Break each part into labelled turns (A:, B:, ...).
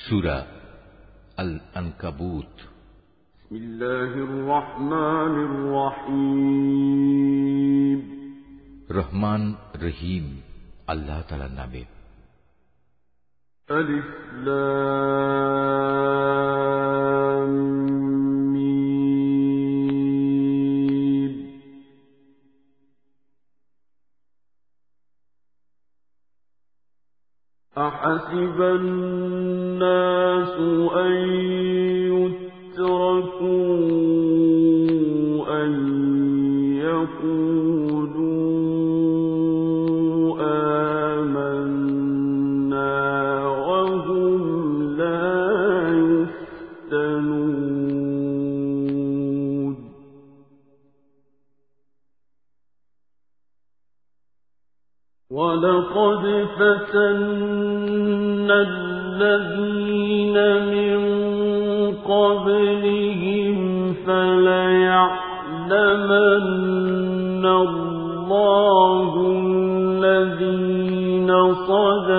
A: সুরা আল আনকাবুত
B: بسم الله الرحمن الرحيم
A: রহমান রহিম আল্লাহ তালার নামে
B: ألف لام الناس أن يتركوا أن يقولوا آمنا وهم لا يفتنون ولقد فتنا الذين من قبلهم فليعلمن الله الذين صدقوا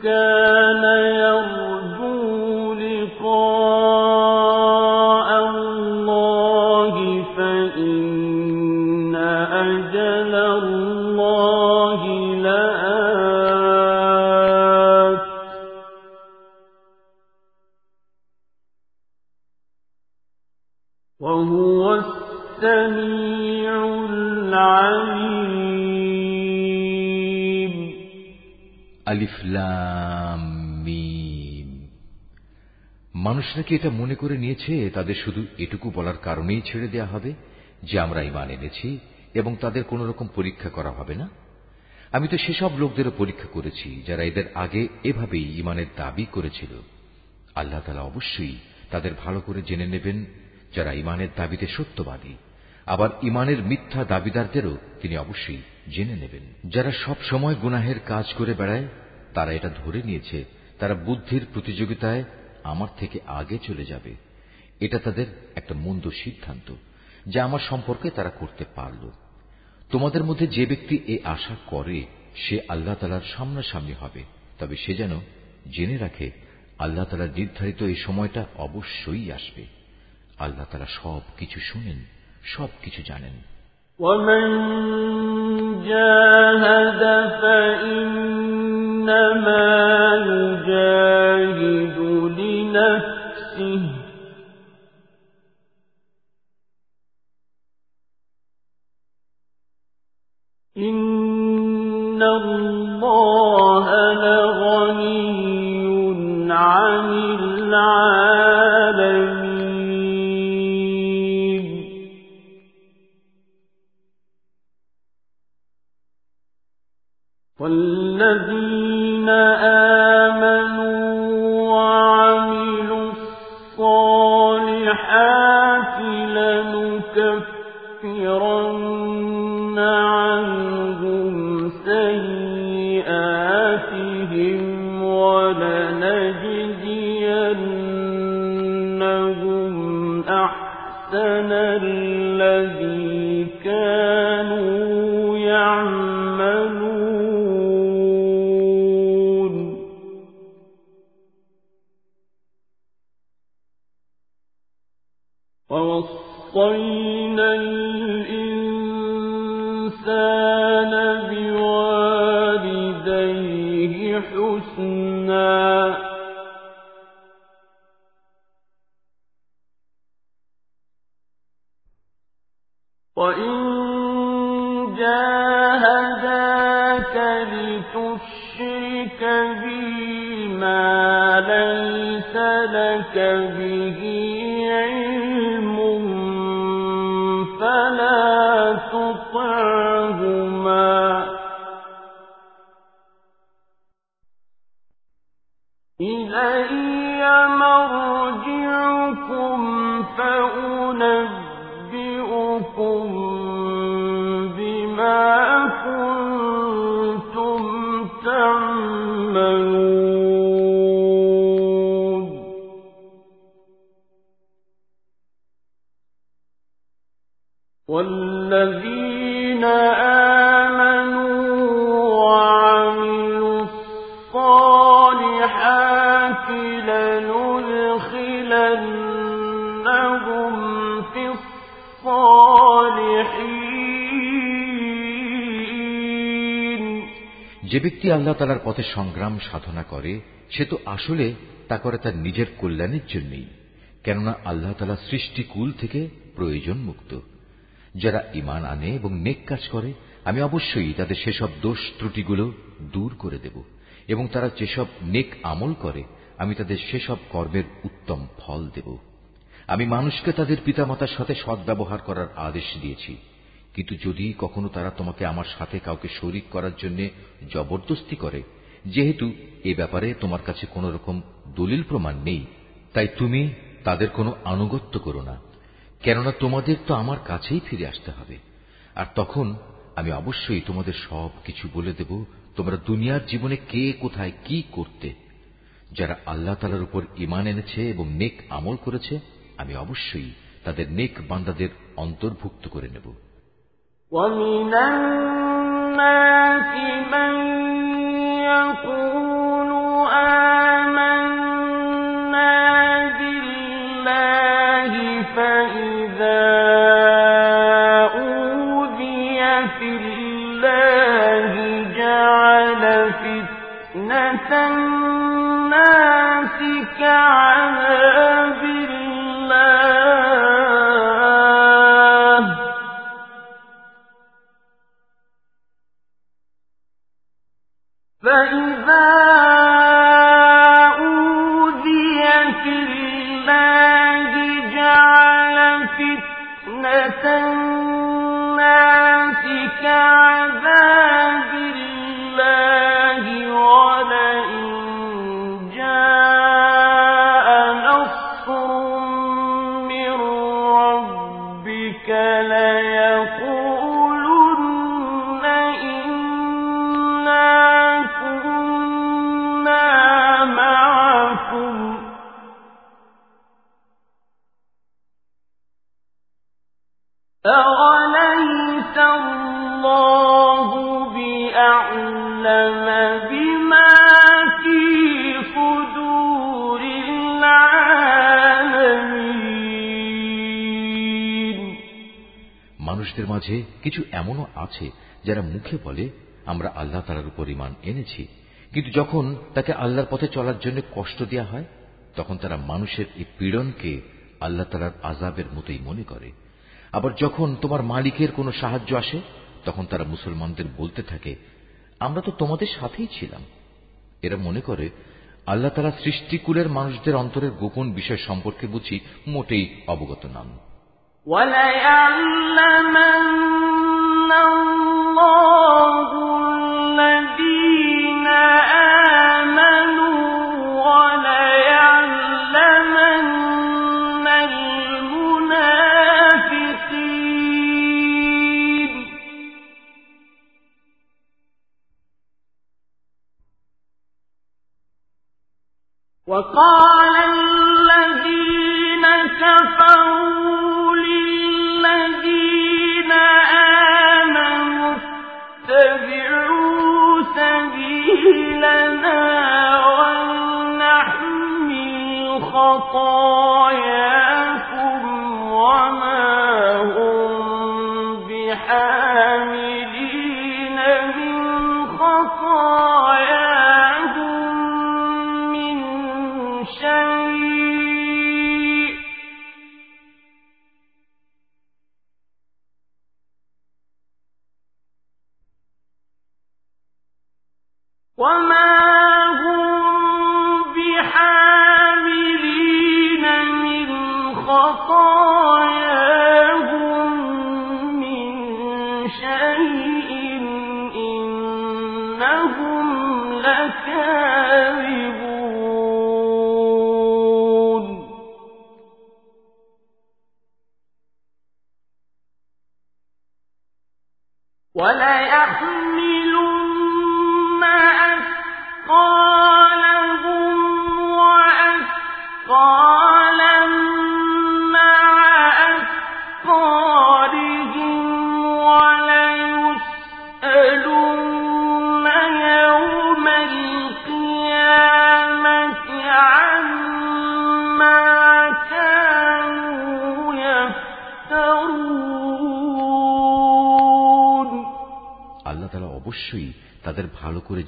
B: كان
A: মানুষরা কি এটা মনে করে নিয়েছে, তাদের শুধু এটুকু বলার কারণেই ছেড়ে দেয়া হবে যে আমরা ইমান এনেছি এবং তাদের কোন রকম পরীক্ষা করা হবে না। আমি তো সেসব লোকদেরও পরীক্ষা করেছি যারা এদের আগে এভাবেই ইমানের দাবি করেছিল। আল্লাহ তালা অবশ্যই তাদের ভালো করে জেনে নেবেন যারা ইমানের দাবিতে সত্যবাদী। আবার ইমানের মিথ্যা দাবিদারদেরও তিনি অবশ্যই জেনে নেবেন। যারা সব সময় গুনাহের কাজ করে বেড়ায়, তারা এটা ধরে নিয়েছে। তারা বুদ্ধির প্রতিযোগিতায় আমার থেকে আগে চলে যাবে এটা তাদের একটা মন্দ সিদ্ধান্ত যা আমার সম্পর্কে তারা করতে পারল তোমাদের মধ্যে যে ব্যক্তি এ আশা করে সে আল্লাহ তালার সামনাসামনি হবে তবে সে যেন জেনে রাখে আল্লাহ তালার নির্ধারিত এই সময়টা অবশ্যই আসবে আল্লাহ তালা সব কিছু শুনেন সব কিছু জানেন
B: ومن جاهد فإنما
A: আল্লাহ তালার পথে সংগ্রাম সাধনা করে, সে তো আসলে তা করে তার নিজের কল্যাণের জন্যই, কেননা আল্লাহ তালা সৃষ্টিকুল থেকে প্রয়োজন মুক্ত। যারা ইমান আনে এবং নেক কাজ করে, আমি অবশ্যই তাদের সেসব দোষ ত্রুটিগুলো দূর করে দেব, এবং তারা যেসব নেক আমল করে, আমি তাদের সেসব কর্মের উত্তম ফল দেব। আমি মানুষকে তাদের পিতামাতার সাথে সদ্ব্যবহার করার আদেশ দিয়েছি। কিন্তু যদি কখনো তারা তোমাকে আমার সাথে কাউকে শরিক করার জন্য জবরদস্তি করে, যেহেতু এ ব্যাপারে তোমার কাছে কোন রকম দলিল প্রমাণ নেই, তাই তুমি তাদের কোনো আনুগত্য করো না। কেননা তোমাদের তো আমার কাছেই ফিরে আসতে হবে। আর তখন আমি অবশ্যই তোমাদের সব কিছু বলে দেব, তোমরা দুনিয়ার জীবনে কে, কোথায়, কি করতে। যারা আল্লাহ তালার উপর ইমান এনেছে এবং নেক আমল করেছে, আমি অবশ্যই তাদের নেক বান্দাদের অন্তর্ভুক্ত করে নেব।
B: ومن الناس من يقول آمنا
A: মাঝে কিছু এমনও আছে যারা মুখে বলে, আমরা আল্লাহ তালার উপর ইমান এনেছি। কিন্তু যখন তাকে আল্লাহর পথে চলার জন্য কষ্ট দেওয়া হয়, তখন তারা মানুষের এই পীড়নকে আল্লাহ তালার আজাবের মতোই মনে করে। আবার যখন তোমার মালিকের কোনো সাহায্য আসে, তখন তারা মুসলমানদের বলতে থাকে, আমরা তো তোমাদের সাথেই ছিলাম। এরা মনে করে, আল্লাহ তালা সৃষ্টিকুলের মানুষদের অন্তরের গোপন বিষয় সম্পর্কে বুঝি মোটেই অবগত নন।
B: وليعلمن الله الذين آمنوا وليعلمن المنافقين. وقال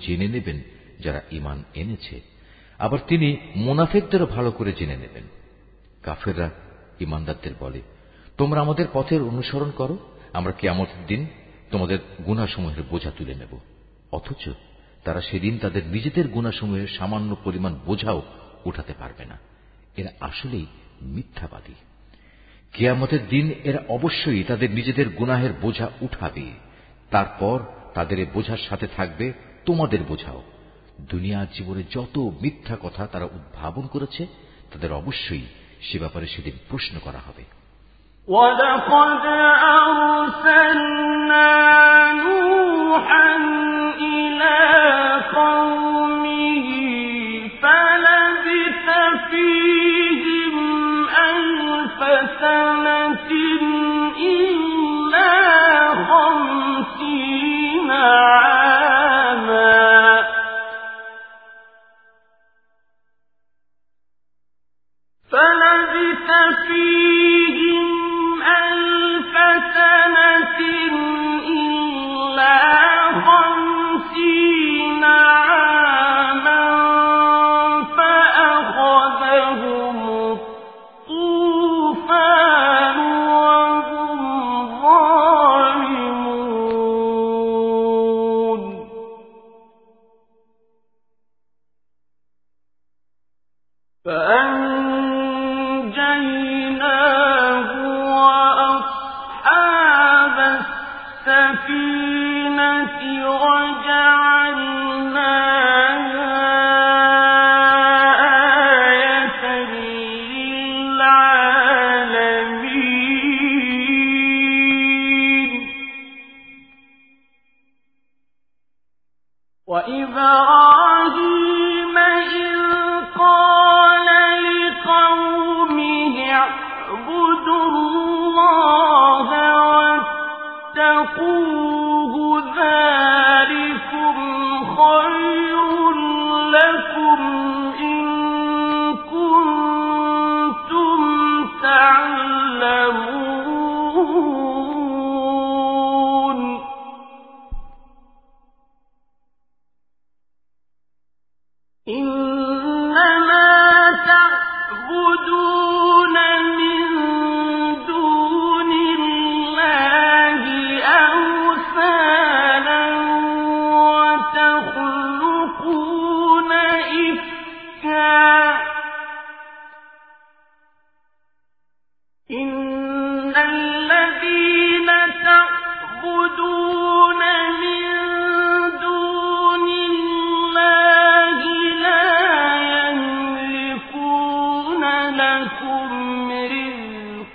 A: জেনে নেবেন যারা ইমান এনেছে। আবার তিনি মোনাফেকদেরও ভালো করে জেনে নেবেন। কাফেররা ইমানদারদের বলে, তোমরা আমাদের পথের অনুসরণ করো, আমরা কেয়ামতের দিন তোমাদের গুণাসমূহের বোঝা তুলে নেব। অথচ তারা সেদিন তাদের নিজেদের গুণাসমূহের সামান্য পরিমাণ বোঝাও উঠাতে পারবে না। এরা আসলেই মিথ্যাবাদী। কেয়ামতের দিন এরা অবশ্যই তাদের নিজেদের গুনাহের বোঝা উঠাবে। তারপর তাদের এ বোঝার সাথে থাকবে তোমাদের বোঝাও দুনিয়ার জীবনে যত মিথ্যা কথা তারা উদ্ভাবন করেছে তাদের অবশ্যই সে ব্যাপারে সেদিন প্রশ্ন করা হবে
B: ولقد أرسلنا نوحا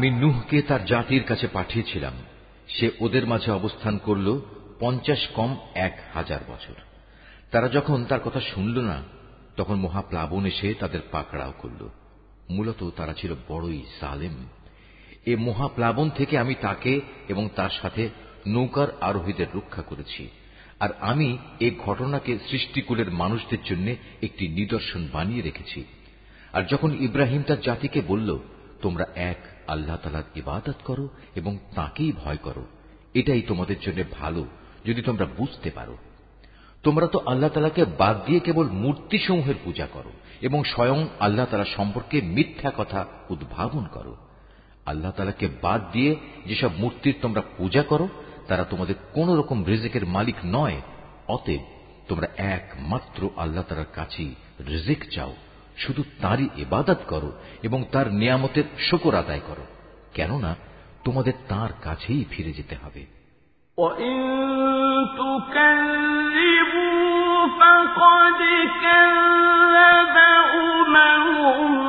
A: আমি নুহকে তার জাতির কাছে পাঠিয়েছিলাম। সে ওদের মাঝে অবস্থান করল পঞ্চাশ কম এক হাজার বছর। তারা যখন তার কথা শুনল না, তখন মহাপ্লাবন এসে তাদের পাকড়াও করল। মূলত তারা ছিল বড়ই সালেম। এ মহাপ্লাবন থেকে আমি তাকে এবং তার সাথে নৌকার আরোহীদের রক্ষা করেছি। আর আমি এ ঘটনাকে সৃষ্টিকুলের মানুষদের জন্য একটি নিদর্শন বানিয়ে রেখেছি। আর যখন ইব্রাহিম তার জাতিকে বলল তোমরা এক আল্লাহ তালার ইবাদত করো এবং তাকেই ভয় করো। এটাই তোমাদের জন্য ভালো, যদি তোমরা বুঝতে পারো। তোমরা তো আল্লাহ তালাকে বাদ দিয়ে কেবল মূর্তিসমূহের পূজা করো এবং স্বয়ং আল্লাহ তালা সম্পর্কে মিথ্যা কথা উদ্ভাবন করো। আল্লাহ তালাকে বাদ দিয়ে যেসব মূর্তির তোমরা পূজা করো, তারা তোমাদের কোন রকম রিজেকের মালিক নয়। অতএব তোমরা একমাত্র আল্লাহ তালার কাছেই রিজেক চাও। শুধু তারই এবাদত করো এবং তার নিয়ামতের শকর আদায় করো কেননা তোমাদের তার কাছেই ফিরে যেতে হবে
B: فقد كذب أمم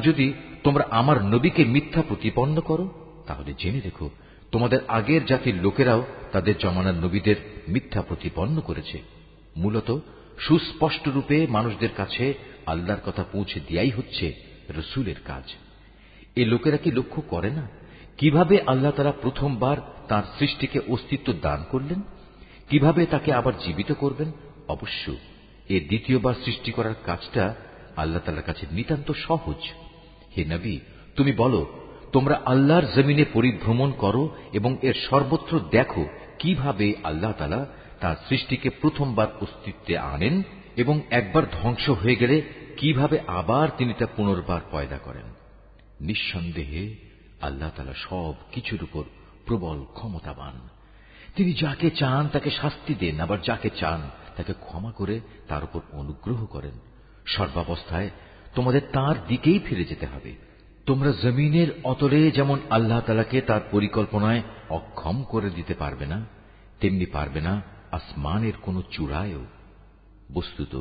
A: যদি তোমরা আমার নবীকে মিথ্যা প্রতিপন্ন করো, তাহলে জেনে রেখো, তোমাদের আগের জাতির লোকেরাও তাদের জমানার নবীদের মিথ্যা প্রতিপন্ন করেছে। মূলত সুস্পষ্ট রূপে মানুষদের কাছে আল্লাহর কথা পৌঁছে দেয়াই হচ্ছে রসুলের কাজ। এ লোকেরা কি লক্ষ্য করে না? কীভাবে আল্লাহ তারা প্রথমবার তার সৃষ্টিকে অস্তিত্ব দান করলেন? কীভাবে তাকে আবার জীবিত করবেন? অবশ্য এ দ্বিতীয়বার সৃষ্টি করার কাজটা আল্লাহ তালার কাছে নিতান্ত সহজ। হে নবী, তুমি বলো, তোমরা আল্লাহর জমিনে পরিভ্রমণ করো এবং এর সর্বত্র দেখো কীভাবে আল্লাহ তালা তার সৃষ্টিকে প্রথমবার অস্তিত্বে আনেন এবং একবার ধ্বংস হয়ে গেলে কীভাবে আবার তিনি তা পুনর্বার পয়দা করেন। নিঃসন্দেহে আল্লাহ তালা সব কিছুর উপর প্রবল ক্ষমতাবান। তিনি যাকে চান তাকে শাস্তি দেন, আবার যাকে চান তাকে ক্ষমা করে তার উপর অনুগ্রহ করেন। সর্বাবস্থায় তোমাদের তার দিকেই ফিরে যেতে হবে তোমরা জমিনের অতলে যেমন আল্লাহ তালাকে তার পরিকল্পনায় অক্ষম করে দিতে পারবে না তেমনি পারবে না আসমানের কোন চূড়ায়ও বস্তুত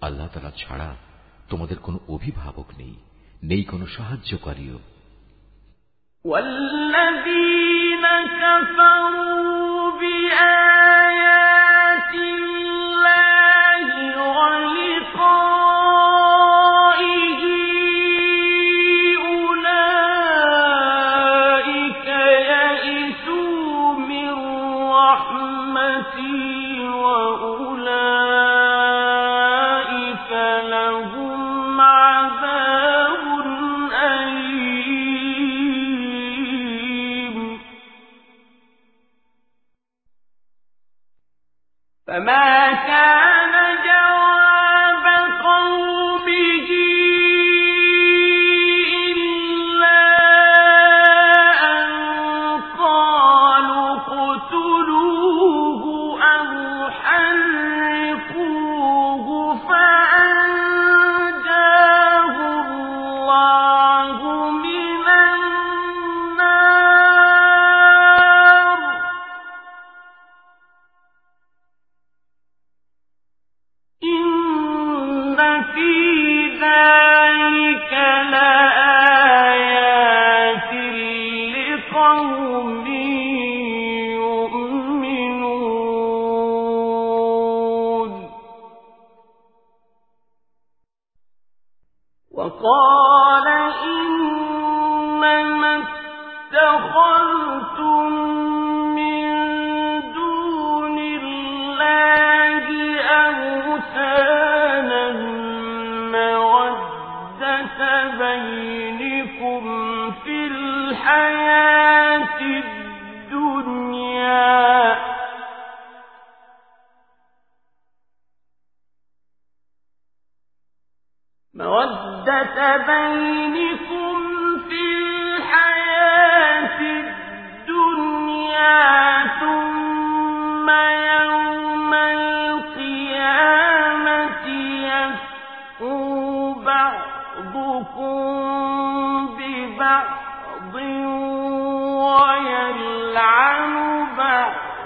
A: আল্লাহ তালা ছাড়া তোমাদের কোনো অভিভাবক নেই নেই কোনো সাহায্যকারীও
B: والذين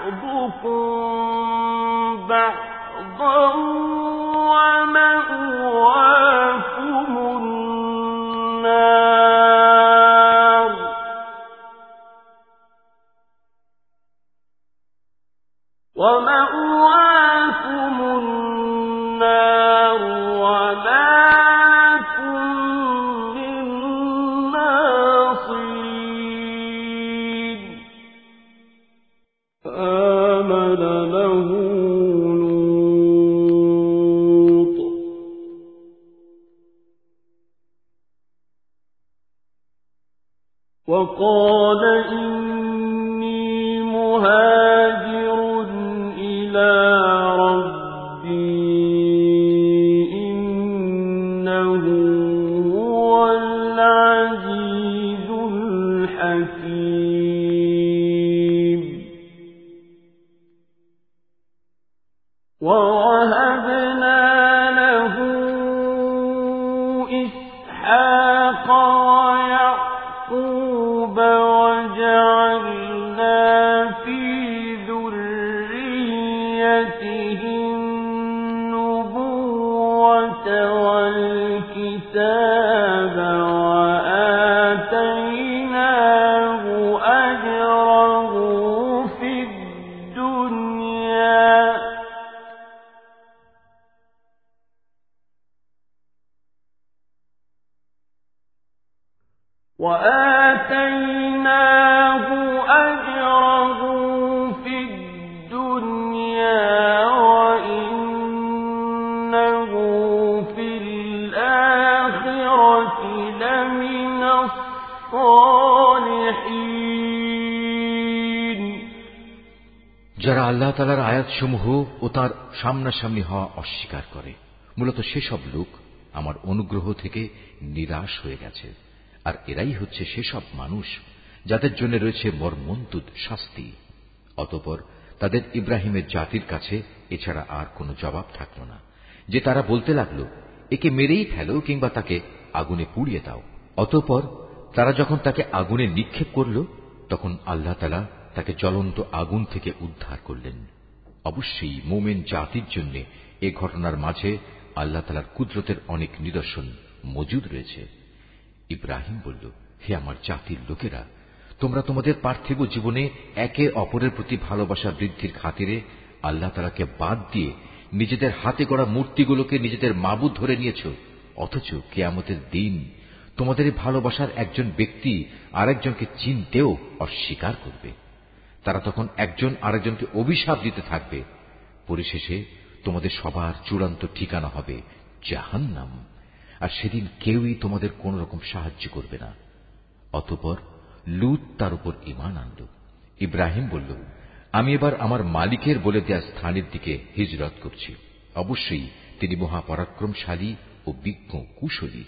B: بعضكم بعضا ومأواكم
A: সমূহ ও তার সামনাসামনি হওয়া অস্বীকার করে, মূলত সেসব লোক আমার অনুগ্রহ থেকে নিরাশ হয়ে গেছে। আর এরাই হচ্ছে সেসব মানুষ যাদের জন্য রয়েছে মর্মন্তুদ শাস্তি। অতপর তাদের ইব্রাহিমের জাতির কাছে এছাড়া আর কোনো জবাব থাকল না। যে তারা বলতে লাগল, একে মেরেই ফেলো কিংবা তাকে আগুনে পুড়িয়ে দাও। অতপর তারা যখন তাকে আগুনে নিক্ষেপ করল, তখন আল্লাহ তালা তাকে জ্বলন্ত আগুন থেকে উদ্ধার করলেন। অবশ্যই মোমেন জাতির জন্য এ ঘটনার মাঝে আল্লাহ তালার কুদরতের অনেক নিদর্শন মজুদ রয়েছে। ইব্রাহিম বলল, হে আমার জাতির লোকেরা, তোমরা তোমাদের পার্থিব জীবনে একে অপরের প্রতি ভালোবাসা বৃদ্ধির খাতিরে আল্লাহ তালাকে বাদ দিয়ে নিজেদের হাতে গড়া মূর্তিগুলোকে নিজেদের মাবুদ ধরে নিয়েছ। অথচ কেয়ামতের দিন তোমাদের ভালোবাসার একজন ব্যক্তি আরেকজনকে চিনতেও অস্বীকার করবে। তারা তখন একজন আরেকজনকে অভিশাপ দিতে থাকবে। পরিশেষে তোমাদের সবার চূড়ান্ত ঠিকানা হবে জাহান্নাম। আর সেদিন কেউই তোমাদের কোন রকম সাহায্য করবে না। অতপর লুত তার উপর ইমান আনল। ইব্রাহিম বলল, আমি এবার আমার মালিকের বলে দেয়া স্থানের দিকে হিজরত করছি। অবশ্যই তিনি মহাপরাক্রমশালী ও বিজ্ঞ কুশলী।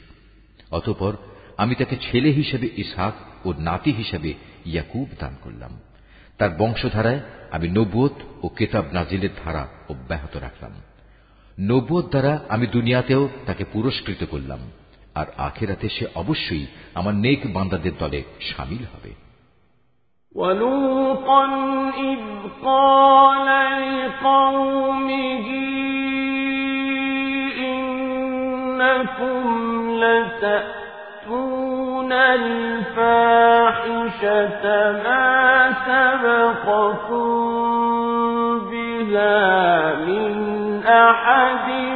A: অতপর আমি তাকে ছেলে হিসেবে ইসাক ও নাতি হিসেবে ইয়াকুব দান করলাম। তার বংশধারায় আমি নবুয়ত ও কেতাব নাজিলের ধারা অব্যাহত রাখলাম নবুয়ত দ্বারা আমি দুনিয়াতেও তাকে পুরস্কৃত করলাম আর আখেরাতে সে অবশ্যই আমার নেক বান্দাদের দলে সামিল হবে
B: ولوطا إذ قال لقومه إنكم لتأتون الفاحشة ما سبقكم بها من أحد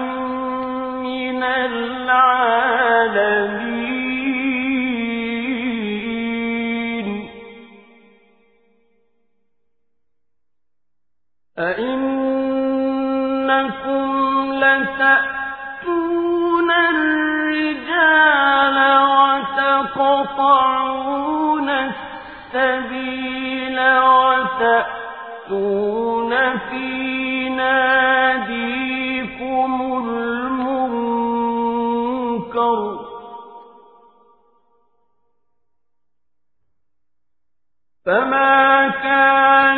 B: في ناديكم المنكر. فما كان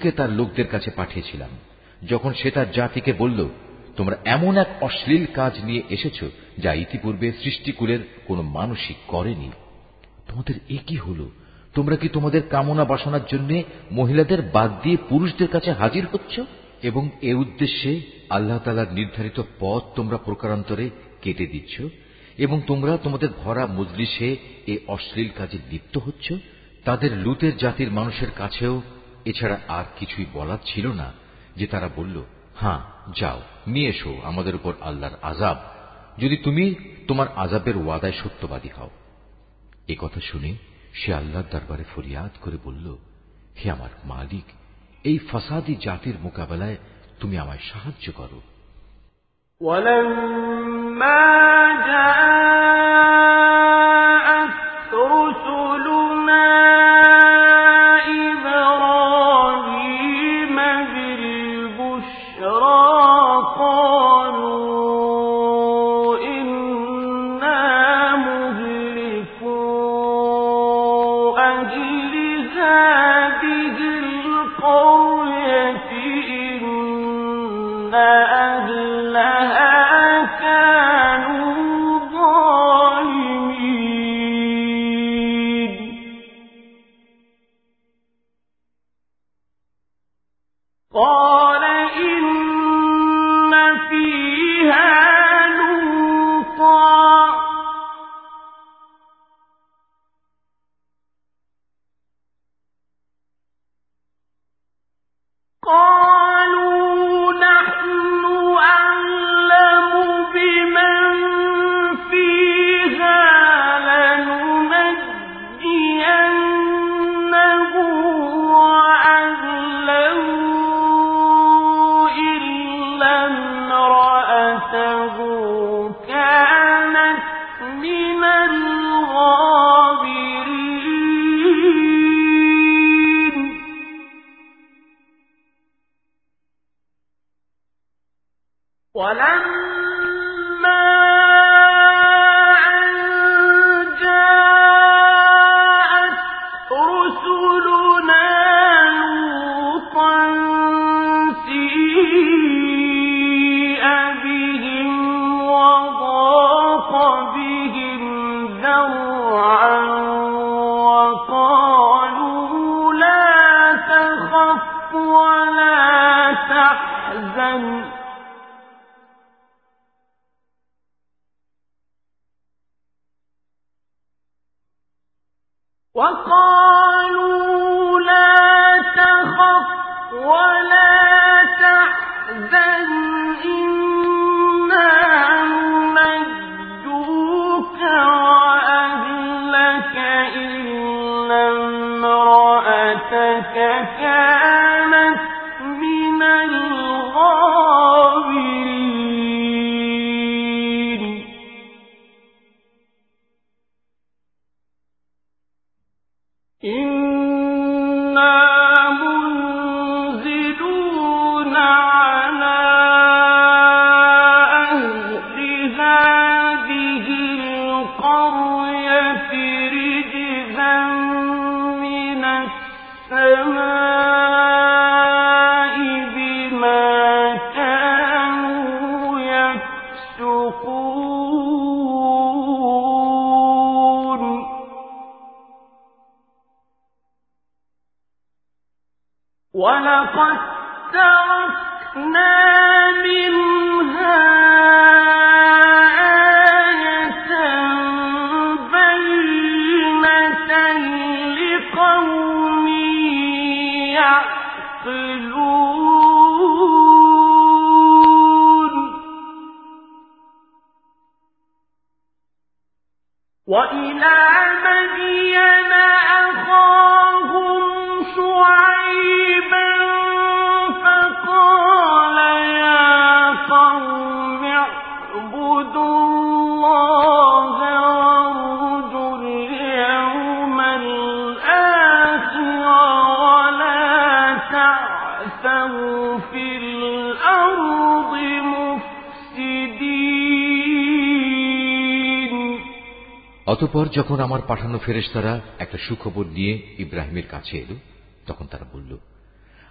A: লুতকে তার লোকদের কাছে পাঠিয়েছিলাম। যখন সে তার জাতিকে বলল, তোমরা এমন এক অশ্লীল কাজ নিয়ে এসেছ যা ইতিপূর্বে সৃষ্টিকুলের কোনো মানুষই করেনি। তোমাদের এ কি হল? তোমরা কি তোমাদের কামনা বাসনার জন্য মহিলাদের বাদ দিয়ে পুরুষদের কাছে হাজির হচ্ছ? এবং এ উদ্দেশ্যে আল্লাহ তালার নির্ধারিত পথ তোমরা প্রকারান্তরে কেটে দিচ্ছ এবং তোমরা তোমাদের ভরা মজলিসে এ অশ্লীল কাজে লিপ্ত হচ্ছ। তাদের লুতের জাতির মানুষের কাছেও এছাড়া আর কিছুই বলার ছিল না যে তারা বলল হ্যাঁ যাও নিয়ে এসো আমাদের উপর আল্লাহর আজাব যদি তুমি তোমার আজাবের ওয়াদায় সত্যবাদী হও এ কথা শুনে সে আল্লাহর দরবারে ফরিয়াদ করে বলল হে আমার মালিক এই ফাসাদি জাতির মোকাবেলায় তুমি আমায় সাহায্য করো
B: ولما جاءت
A: অতপর যখন আমার পাঠানো ফেরেশতারা একটা সুখবর নিয়ে ইব্রাহিমের কাছে এল, তখন তারা বলল,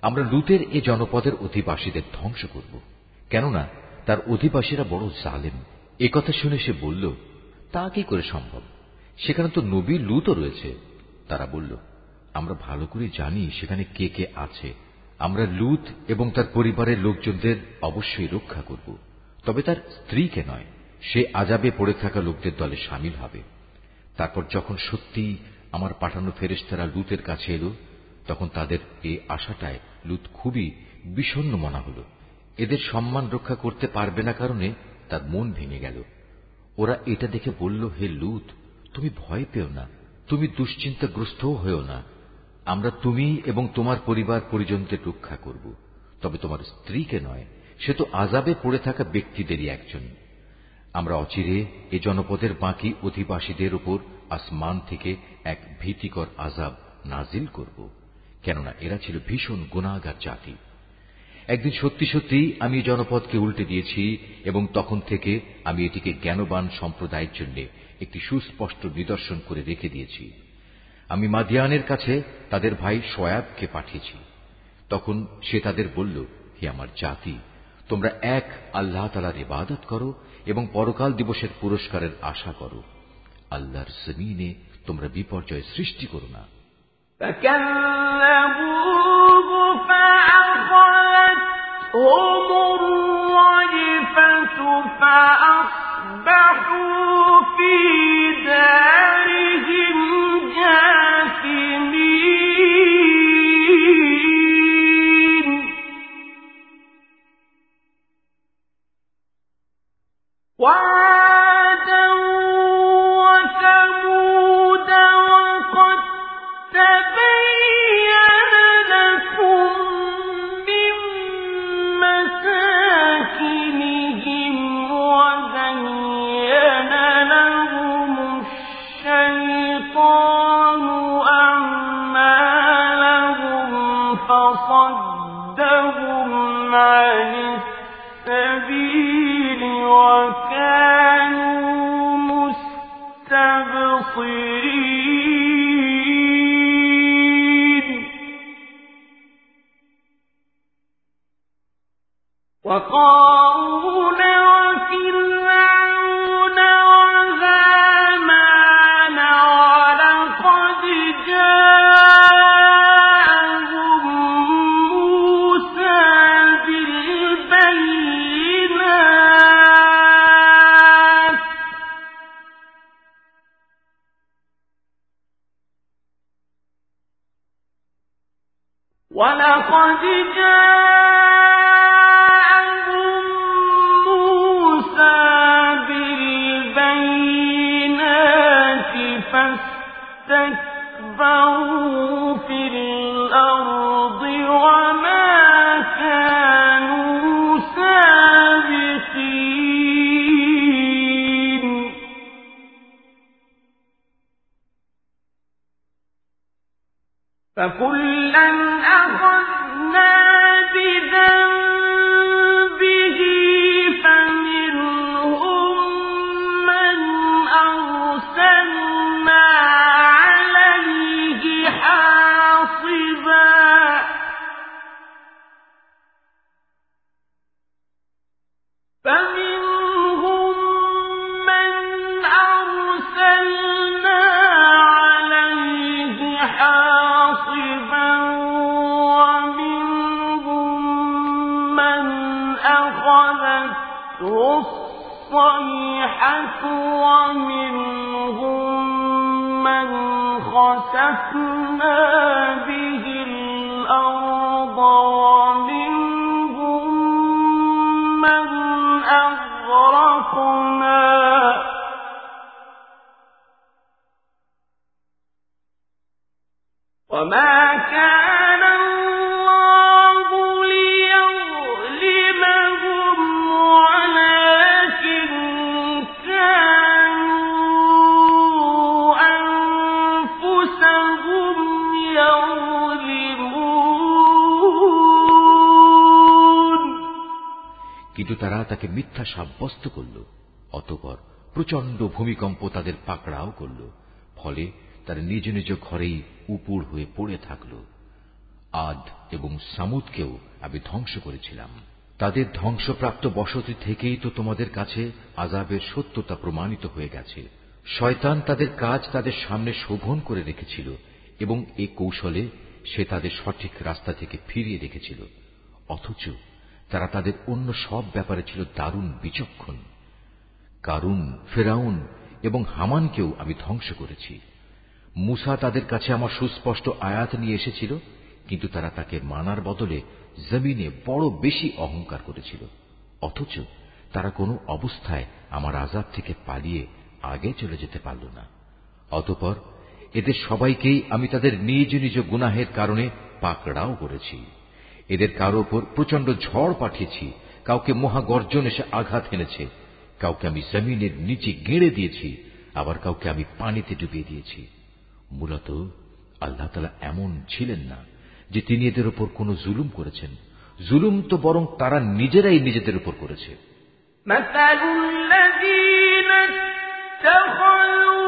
A: আমরা লুতের এ জনপদের অধিবাসীদের ধ্বংস করব। কেননা তার অধিবাসীরা বড় জালেম। কথা শুনে সে বলল, তা কি করে সম্ভব? সেখানে তো নবী লুতও রয়েছে। তারা বলল, আমরা ভালো করে জানি সেখানে কে কে আছে। আমরা লুত এবং তার পরিবারের লোকজনদের অবশ্যই রক্ষা করব। তবে তার স্ত্রীকে নয়, সে আজাবে পড়ে থাকা লোকদের দলে সামিল হবে। তারপর যখন সত্যি আমার পাঠানো ফেরেস্তারা লুতের কাছে এলো, তখন তাদের এই আশাটায় লুত খুবই বিষণ্ন মনা হল। এদের সম্মান রক্ষা করতে পারবে না কারণে তার মন ভেঙে গেল। ওরা এটা দেখে বলল, হে লুত, তুমি ভয় পেও না। তুমি দুশ্চিন্তাগ্রস্তও হয়েও না। আমরা তুমি এবং তোমার পরিবার পরিজনদের রক্ষা করব। তবে তোমার স্ত্রীকে নয়, সে তো আজাবে পড়ে থাকা ব্যক্তিদেরই একজন। আমরা অচিরে এ জনপদের বাকি অধিবাসীদের উপর আসমান থেকে এক ভীতিকর আজাব নাজিল করব। কেননা এরা ছিল ভীষণ গুণাগার জাতি। একদিন সত্যি সত্যি আমি জনপদকে উল্টে দিয়েছি এবং তখন থেকে আমি এটিকে জ্ঞানবান সম্প্রদায়ের জন্য একটি সুস্পষ্ট নিদর্শন করে রেখে দিয়েছি। আমি মাদিয়ানের কাছে তাদের ভাই শয়াবকে পাঠিয়েছি। তখন সে তাদের বলল, হে আমার জাতি, তোমরা এক আল্লাহ তালার ইবাদত করো এবং পরকাল দিবসের পুরস্কারের আশা করো। আল্লাহর জমিনে তোমরা বিপর্যয় সৃষ্টি করো না।
B: هم
A: الرجفة فأ তাকে মিথ্যা সাব্যস্ত করল, অতপর প্রচণ্ড ভূমিকম্প তাদের পাকড়াও করল, ফলে তারা নিজ নিজ ঘরেই উপুড় হয়ে পড়ে থাকল। আদ এবং সামুদকেও আমি ধ্বংস করেছিলাম। তাদের ধ্বংসপ্রাপ্ত বসতি থেকেই তো তোমাদের কাছে আজাবের সত্যতা প্রমাণিত হয়ে গেছে। শয়তান তাদের কাজ তাদের সামনে শোভন করে রেখেছিল এবং এ কৌশলে সে তাদের সঠিক রাস্তা থেকে ফিরিয়ে রেখেছিল। অথচ তারা তাদের অন্য সব ব্যাপারে ছিল দারুণ বিচক্ষণ। কারুন, ফেরাউন এবং হামানকেও আমি ধ্বংস করেছি। মুসা তাদের কাছে আমার সুস্পষ্ট আয়াত নিয়ে এসেছিল, কিন্তু তারা তাকে মানার বদলে জমিনে বড় বেশি অহংকার করেছিল। অথচ তারা কোনো অবস্থায় আমার আজাব থেকে পালিয়ে আগে চলে যেতে পারল না। অতপর এদের সবাইকেই আমি তাদের নিজ নিজ গুনাহের কারণে পাকড়াও করেছি। এদের কারো ওপর প্রচন্ড ঝড় পাঠিয়েছি কাউকে মহাগর্জন এসে আঘাত এনেছে কাউকে আমি জমিনের নিচে গেড়ে দিয়েছি আবার কাউকে আমি পানিতে ডুবিয়ে দিয়েছি মূলত আল্লাহ তালা এমন ছিলেন না যে তিনি এদের উপর কোনো জুলুম করেছেন জুলুম তো বরং তারা নিজেরাই নিজেদের উপর করেছে
B: مثل الذين اتخذوا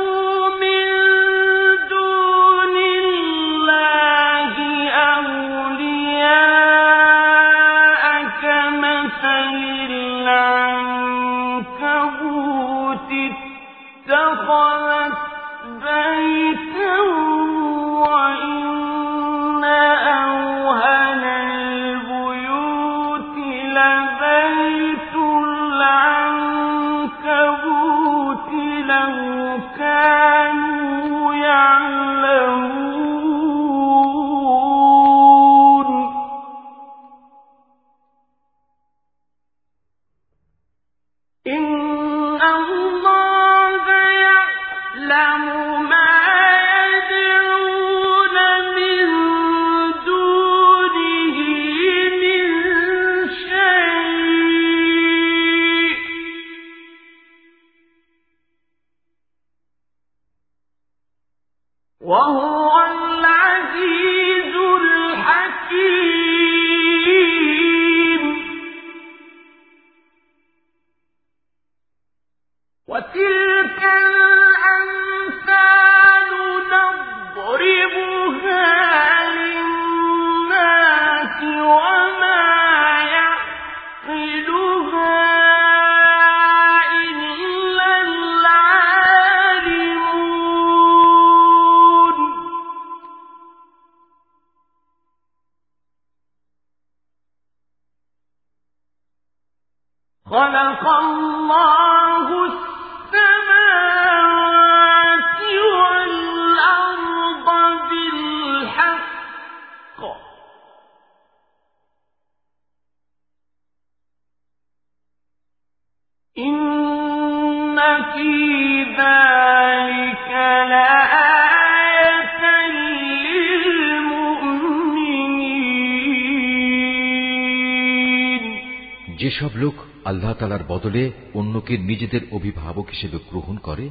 A: যেসব লোক আল্লাহ তালার বদলে অন্যকে নিজেদের অভিভাবক হিসেবে গ্রহণ করে,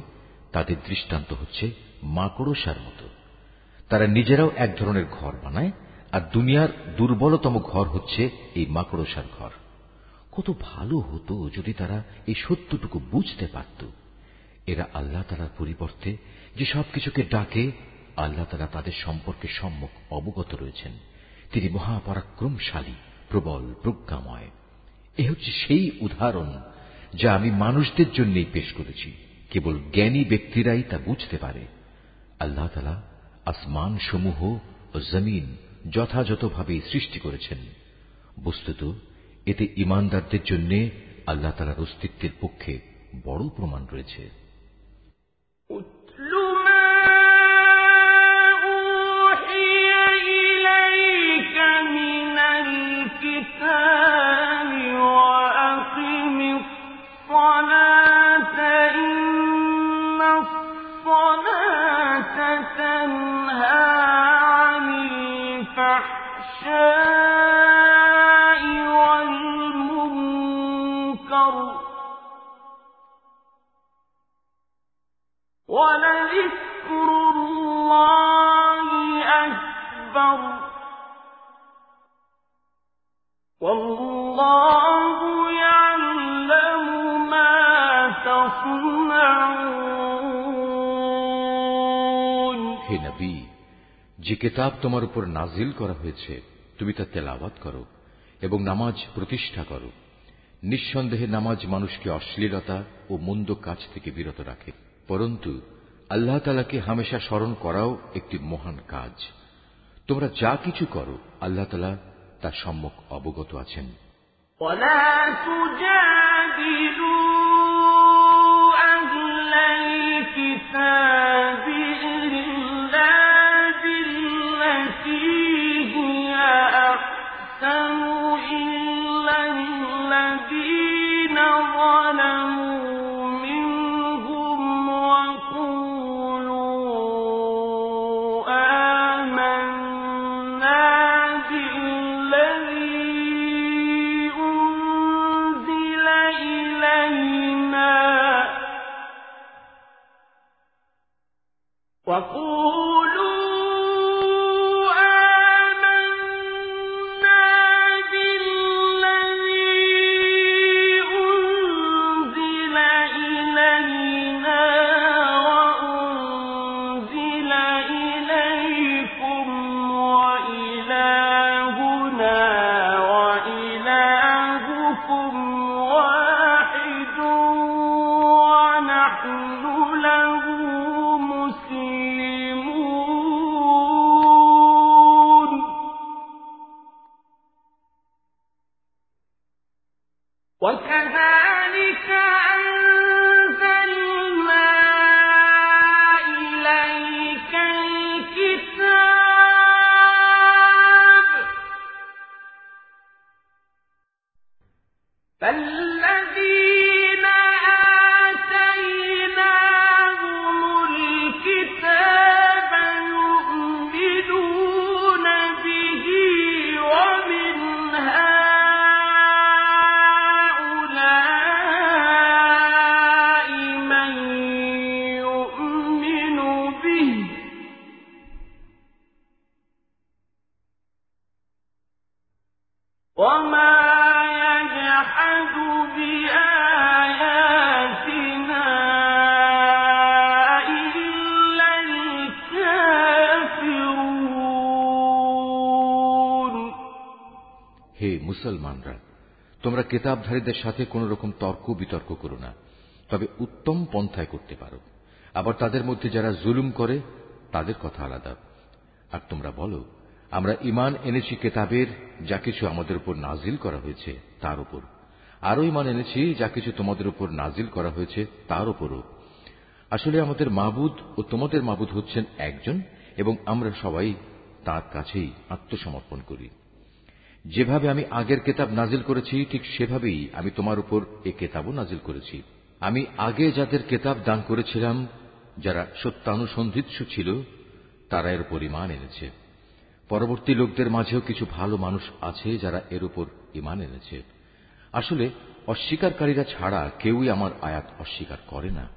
A: তাদের দৃষ্টান্ত হচ্ছে মাকড়সার মতো। তারা নিজেরাও এক ধরনের ঘর বানায়, আর দুনিয়ার দুর্বলতম ঘর হচ্ছে এই মাকড়সার ঘর। কত ভালো হতো যদি তারা এই সত্যটুকু বুঝতে পারত। এরা আল্লাহ তালার পরিবর্তে যে সব কিছুকে ডাকে, আল্লাহ তালা তাদের সম্পর্কে সম্মুখ অবগত রয়েছেন। তিনি মহাপরাক্রমশালী, প্রবল, প্রজ্ঞাময়। এ হচ্ছে সেই উদাহরণ যা আমি মানুষদের জন্যই পেশ করেছি কেবল জ্ঞানী ব্যক্তিরাই তা বুঝতে পারে আল্লাহ তালা আসমান সমূহ ও জমিন যথাযথভাবে সৃষ্টি করেছেন বস্তুত এতে ইমানদারদের জন্য আল্লাহ তালার অস্তিত্বের পক্ষে বড় প্রমাণ রয়েছে
B: اتل ما أوحي إليك من الكتاب ولذكر الله أكبر والله يعلم ما تصنعون
A: হে নবী যে কেতাব তোমার উপর নাজিল করা হয়েছে তুমি তা তেলাওয়াত করো এবং নামাজ প্রতিষ্ঠা করো নিঃসন্দেহে নামাজ মানুষকে অশ্লীলতা ও মন্দ কাজ থেকে বিরত রাখে পরন্তু আল্লাহ তালাকে হামেশা স্মরণ করাও একটি মহান কাজ তোমরা যা কিছু করো আল্লাহ তালা তার সম্মুখ অবগত আছেন
B: ولا تجادلوا أهل الكتاب
A: তোমরা কেতাবধারীদের সাথে কোন রকম তর্ক বিতর্ক করো না। তবে উত্তম পন্থায় করতে পারো। আবার তাদের মধ্যে যারা জুলুম করে, তাদের কথা আলাদা। আর তোমরা বলো, আমরা ইমান এনেছি কেতাবের, যা কিছু আমাদের উপর নাজিল করা হয়েছে, তার উপর। আরও ইমান এনেছি, যা কিছু তোমাদের উপর নাজিল করা হয়েছে, তার উপরও। আসলে আমাদের মাবুদ ও তোমাদের মাবুদ হচ্ছেন একজন, এবং আমরা সবাই তার কাছেই আত্মসমর্পণ করি। যেভাবে আমি আগের কেতাব নাজিল করেছি, ঠিক সেভাবেই আমি তোমার উপর এ কেতাবও নাজিল করেছি। আমি আগে যাদের কেতাব দান করেছিলাম, যারা সত্যানুসন্ধিৎস ছিল, তারা এর উপর ইমান এনেছে। পরবর্তী লোকদের মাঝেও কিছু ভালো মানুষ আছে যারা এর উপর ইমান এনেছে। আসলে, অস্বীকারীরা ছাড়া কেউই আমার আয়াত অস্বীকার করে না।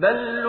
B: بل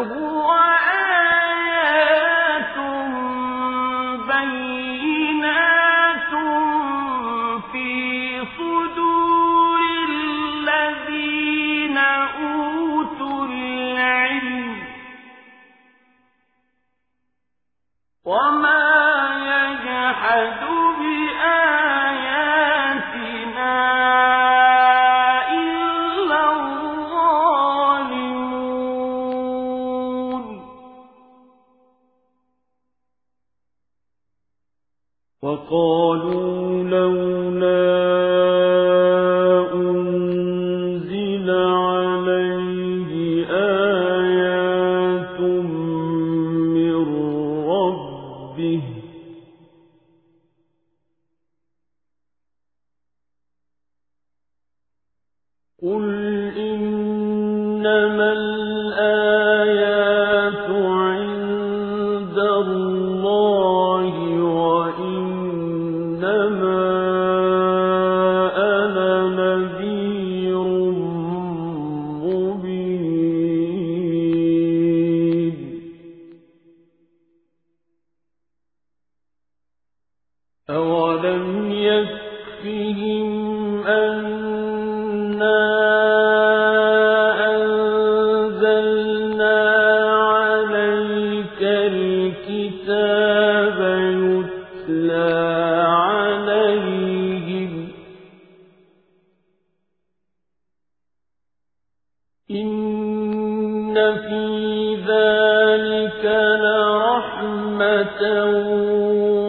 C: لرحمة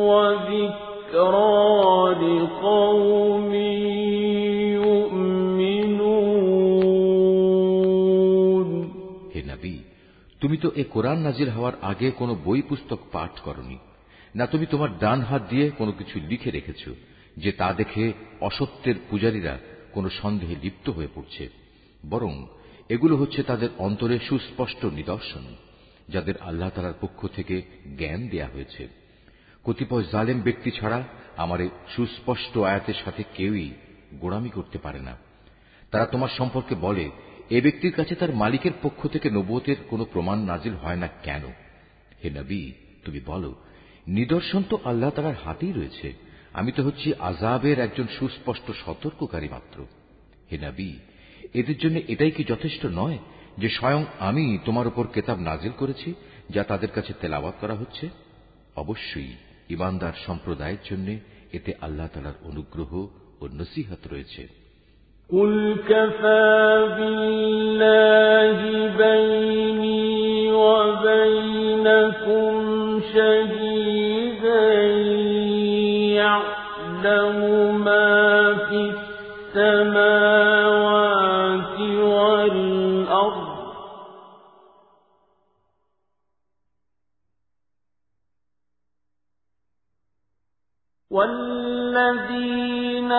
C: وذكرى لقوم يؤمنون
A: হে নবী তুমি তো এ কোরআন নাজির হওয়ার আগে কোনো বই পুস্তক পাঠ করনি না তুমি তোমার ডান হাত দিয়ে কোনো কিছু লিখে রেখেছ যে তা দেখে অসত্যের পূজারীরা কোনো সন্দেহে লিপ্ত হয়ে পড়ছে বরং এগুলো হচ্ছে তাদের অন্তরে সুস্পষ্ট নিদর্শন যাদের আল্লাহ তালার পক্ষ থেকে জ্ঞান দেয়া হয়েছে। কতিপয় জালেম ব্যক্তি ছাড়া আমার সুস্পষ্ট আয়াতের সাথে কেউই গোড়ামি করতে পারে না। তারা তোমার সম্পর্কে বলে, এ ব্যক্তির কাছে তার মালিকের পক্ষ থেকে নবতের কোনো প্রমাণ নাজিল হয় না কেন? হে নবী, তুমি বলো, নিদর্শন তো আল্লাহ তালার হাতেই রয়েছে। আমি তো হচ্ছি আজাবের একজন সুস্পষ্ট সতর্ককারী মাত্র। হে নবী, এদের জন্য এটাই কি যথেষ্ট নয় যে স্বয়ং আমি তোমার উপর কেতাব নাজিল করেছি যা তাদের কাছে তেলাওয়াত করা হচ্ছে অবশ্যই ইমানদার সম্প্রদায়ের জন্য এতে আল্লাহ তালার অনুগ্রহ ও নসিহত রয়েছে
C: قل كفى بالله بيني وبينكم شهيدا يعلم ما في السماوات والذين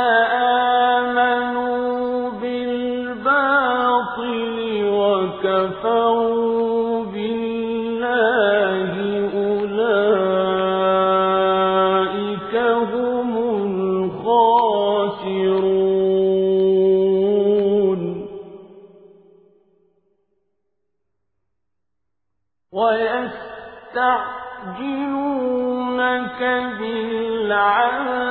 A: يأمرونك بالعدل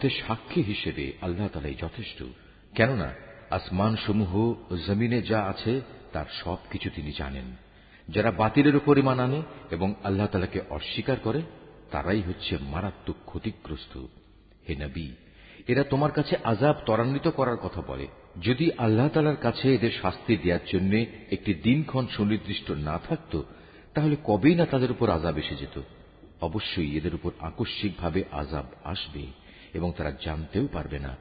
A: মধ্যে সাক্ষী হিসেবে আল্লাহ তালাই যথেষ্ট। কেননা আসমান সমূহ ও জমিনে যা আছে, তার সব কিছু তিনি জানেন। যারা বাতিলের উপর ইমান আনে এবং আল্লাহ তালাকে অস্বীকার করে, তারাই হচ্ছে মারাত্মক ক্ষতিগ্রস্ত। হে নবী, এরা তোমার কাছে আজাব ত্বরান্বিত করার কথা বলে। যদি আল্লাহ তালার কাছে এদের শাস্তি দেওয়ার জন্য একটি দিনক্ষণ সুনির্দিষ্ট না থাকত, তাহলে কবেই না তাদের উপর আজাব এসে যেত? অবশ্যই এদের উপর আকস্মিকভাবে আজাব আসবে। এবং তারা জানতেও পারবে না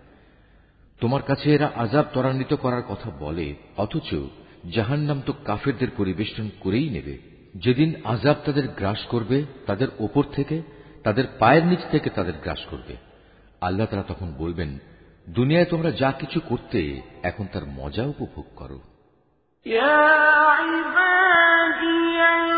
A: তোমার কাছে এরা আজাব ত্বরান্বিত করার কথা বলে অথচ জাহান্নাম তো কাফেরদের পরিবেষ্টন করেই নেবে যেদিন আজাব তাদের গ্রাস করবে তাদের ওপর থেকে তাদের পায়ের নিচ থেকে তাদের গ্রাস করবে আল্লাহ তারা তখন বলবেন দুনিয়ায় তোমরা যা কিছু করতে এখন তার মজা উপভোগ করো
B: الذين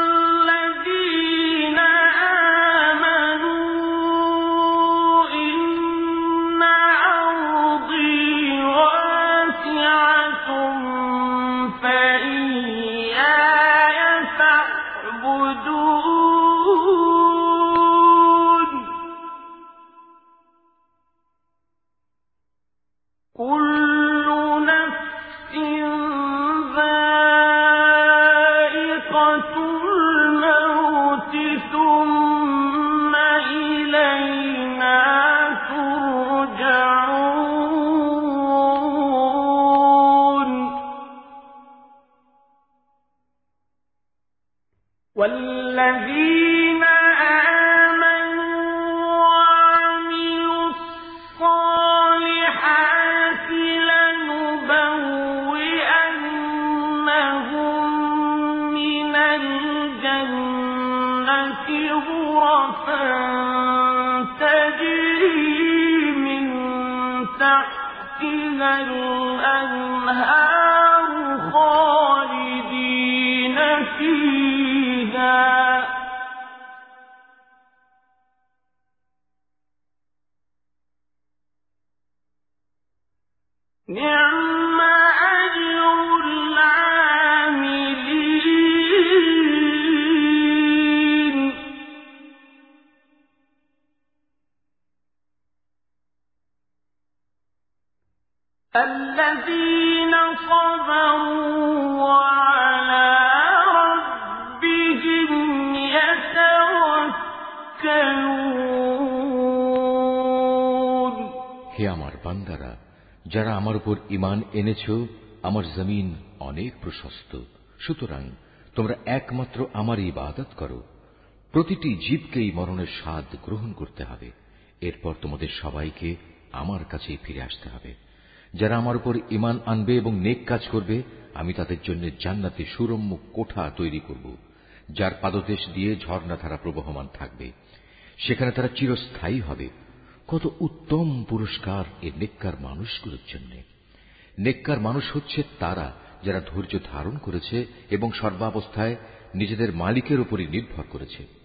A: ইমান এনেছ, আমার জমিন অনেক প্রশস্ত। সুতরাং তোমরা একমাত্র আমার ইবাদত করো। প্রতিটি জীবকেই মরণের স্বাদ গ্রহণ করতে হবে। এরপর তোমাদের সবাইকে আমার কাছেই ফিরে আসতে হবে। যারা আমার উপর ইমান আনবে এবং নেক কাজ করবে, আমি তাদের জন্য জান্নাতে সুরম্য কোঠা তৈরি করব, যার পাদদেশ দিয়ে ঝর্ণাধারা প্রবহমান থাকবে। সেখানে তারা চিরস্থায়ী হবে।
B: কত উত্তম পুরস্কার এ নেককার মানুষগুলোর জন্য। নেককার মানুষ হচ্ছে তারা যারা ধৈর্য ধারণ করেছে এবং সর্বাবস্থায় নিজেদের মালিকের উপরই নির্ভর করেছে।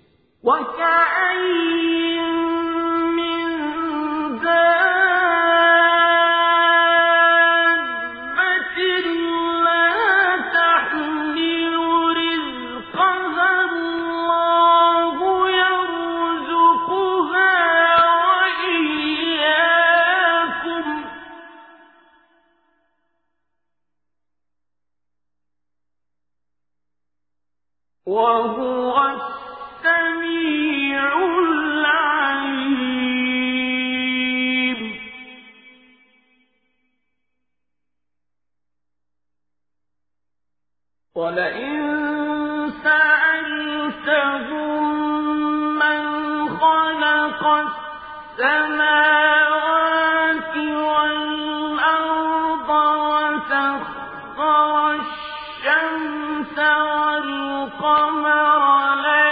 B: سخر الشمس والقمر لَيَالٍ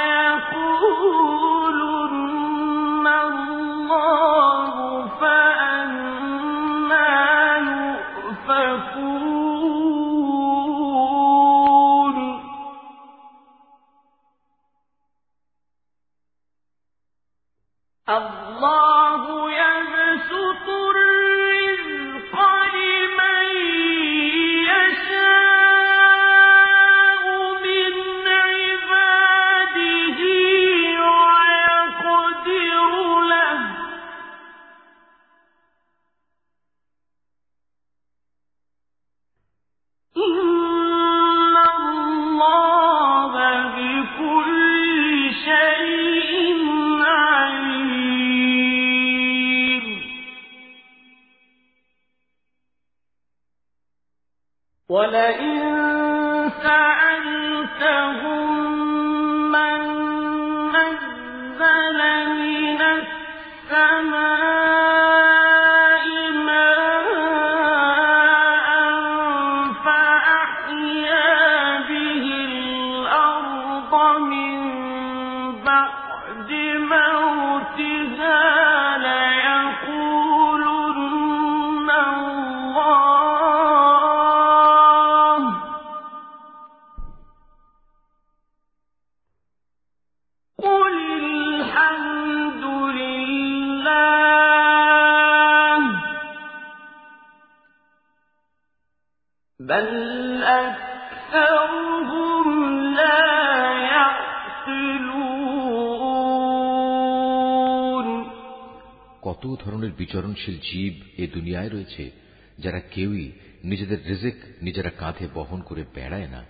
B: বিচরণশীল জীব এ দুনিয়ায় রয়েছে, যারা কেউই নিজেদের রিজেক নিজেরা কাঁধে বহন করে বেড়ায় না।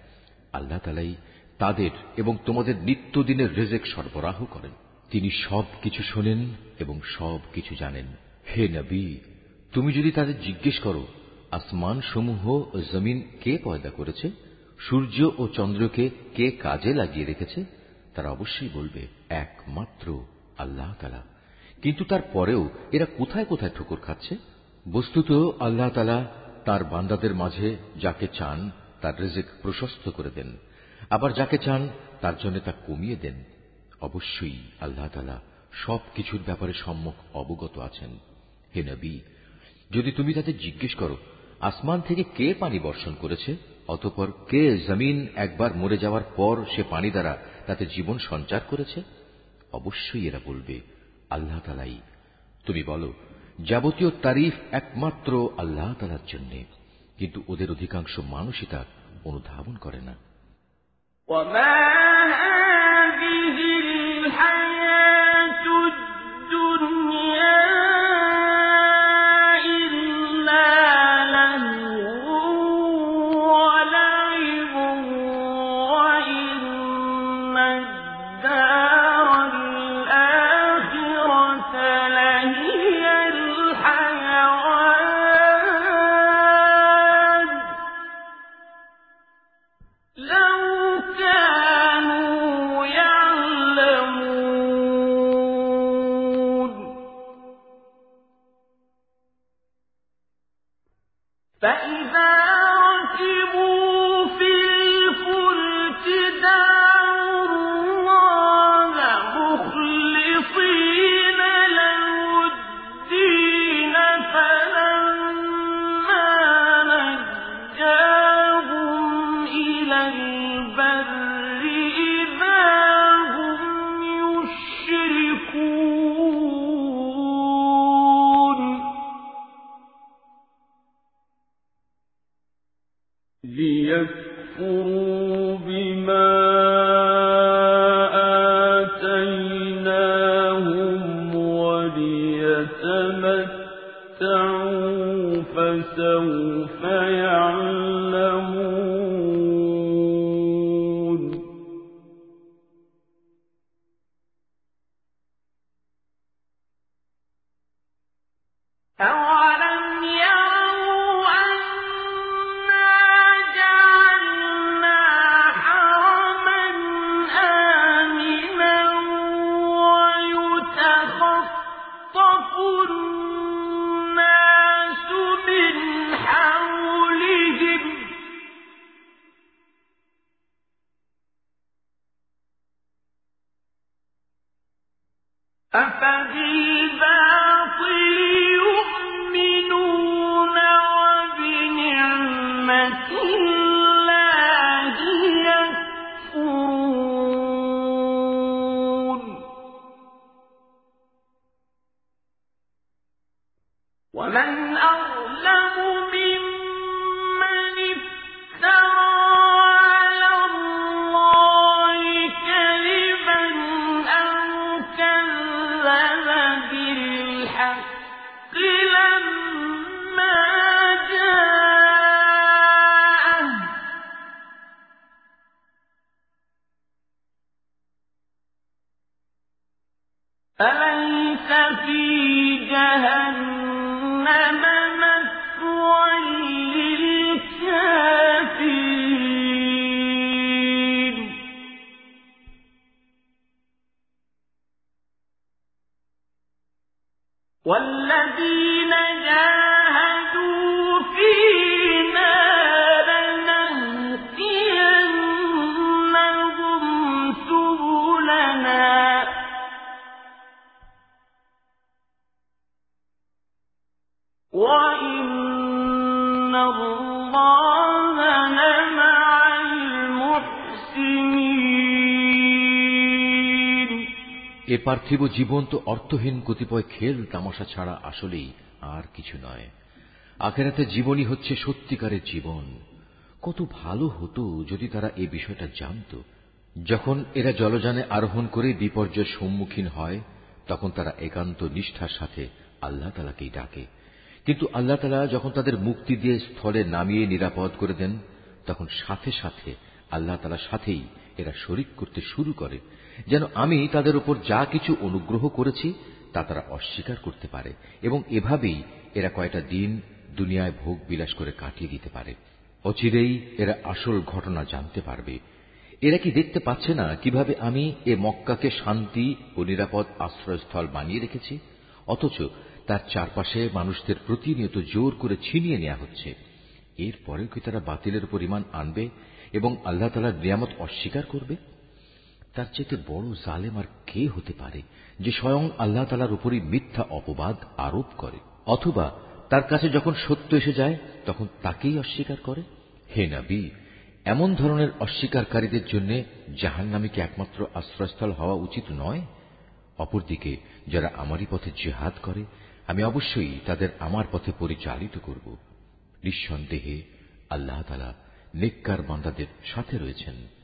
B: আল্লাহ তালাই তাদের এবং তোমাদের নিত্যদিনের রেজেক সরবরাহ করেন। তিনি সব কিছু শোনেন এবং সব কিছু জানেন। হে নবী, তুমি যদি তাদের জিজ্ঞেস করো আসমান সমূহ ও জমিন কে পয়দা করেছে? সূর্য ও চন্দ্রকে কে কাজে লাগিয়ে রেখেছে? তারা অবশ্যই বলবে, একমাত্র আল্লাহ তালা। কিন্তু তারপরেও এরা কোথায় কোথায় ঠোকর খাচ্ছে? বস্তুত আল্লাহ তালা তার বান্দাদের মাঝে যাকে চান তার রেজেক প্রশস্ত করে দেন। আবার যাকে চান তার জন্য তা কমিয়ে দেন। অবশ্যই আল্লাহ তালা সব কিছুর ব্যাপারে সম্মুখ অবগত আছেন। হে নবী, যদি তুমি তাদের জিজ্ঞেস করো, আসমান থেকে কে পানি বর্ষণ করেছে? অতপর কে জমিন একবার মরে যাওয়ার পর সে পানি দ্বারা তাতে জীবন সঞ্চার করেছে? অবশ্যই এরা বলবে আল্লাহ তালাই। তুমি বলো, যাবতীয় তারিফ একমাত্র আল্লাহ তালার জন্যে, কিন্তু ওদের অধিকাংশ মানুষই তা অনুধাবন করে না। بل والذي এ পার্থিব জীবন তো অর্থহীন কতিপয় খেল তামাশা ছাড়া আসলেই আর কিছু নয়। আখেরাতে জীবনই হচ্ছে সত্যিকারের জীবন। কত ভালো হতো যদি তারা এই বিষয়টা জানত। যখন এরা জলযানে আরোহণ করে বিপর্যয়ের সম্মুখীন হয়, তখন তারা একান্ত নিষ্ঠার সাথে আল্লাহ তালাকেই ডাকে। কিন্তু আল্লাহ তালা যখন তাদের মুক্তি দিয়ে স্থলে নামিয়ে নিরাপদ করে দেন, তখন সাথে সাথে আল্লাহ তালার সাথেই এরা শরিক করতে শুরু করে। যেন আমি তাদের উপর যা কিছু অনুগ্রহ করেছি, তা তারা অস্বীকার করতে পারে এবং এভাবেই এরা কয়টা দিন দুনিয়ায় ভোগ বিলাস করে কাটিয়ে দিতে পারে। অচিরেই এরা আসল ঘটনা জানতে পারবে। এরা কি দেখতে পাচ্ছে না কীভাবে আমি এ মক্কাকে শান্তি ও নিরাপদ আশ্রয়স্থল বানিয়ে রেখেছি? অথচ তার চারপাশে মানুষদের প্রতিনিয়ত জোর করে ছিনিয়ে নেওয়া হচ্ছে। এরপরেও কি তারা বাতিলের পরিমাণ আনবে এবং আল্লাহ তালার নিয়ামত অস্বীকার করবে? তার চেয়ে বড় জালেম আর কে হতে পারে যে স্বয়ং আল্লাহ তালার উপরই মিথ্যা অপবাদ আরোপ করে? অথবা তার কাছে যখন সত্য এসে যায়, তখন তাকেই অস্বীকার করে? হে নাবি, এমন ধরনের অস্বীকারীদের জন্য জাহান নামীকে একমাত্র আশ্রয়স্থল হওয়া উচিত নয়? অপরদিকে, যারা আমারই পথে জেহাদ করে, আমি অবশ্যই তাদের আমার পথে পরিচালিত করব। নিঃসন্দেহে আল্লাহ তালা নেককার বান্দাদের সাথে রয়েছেন।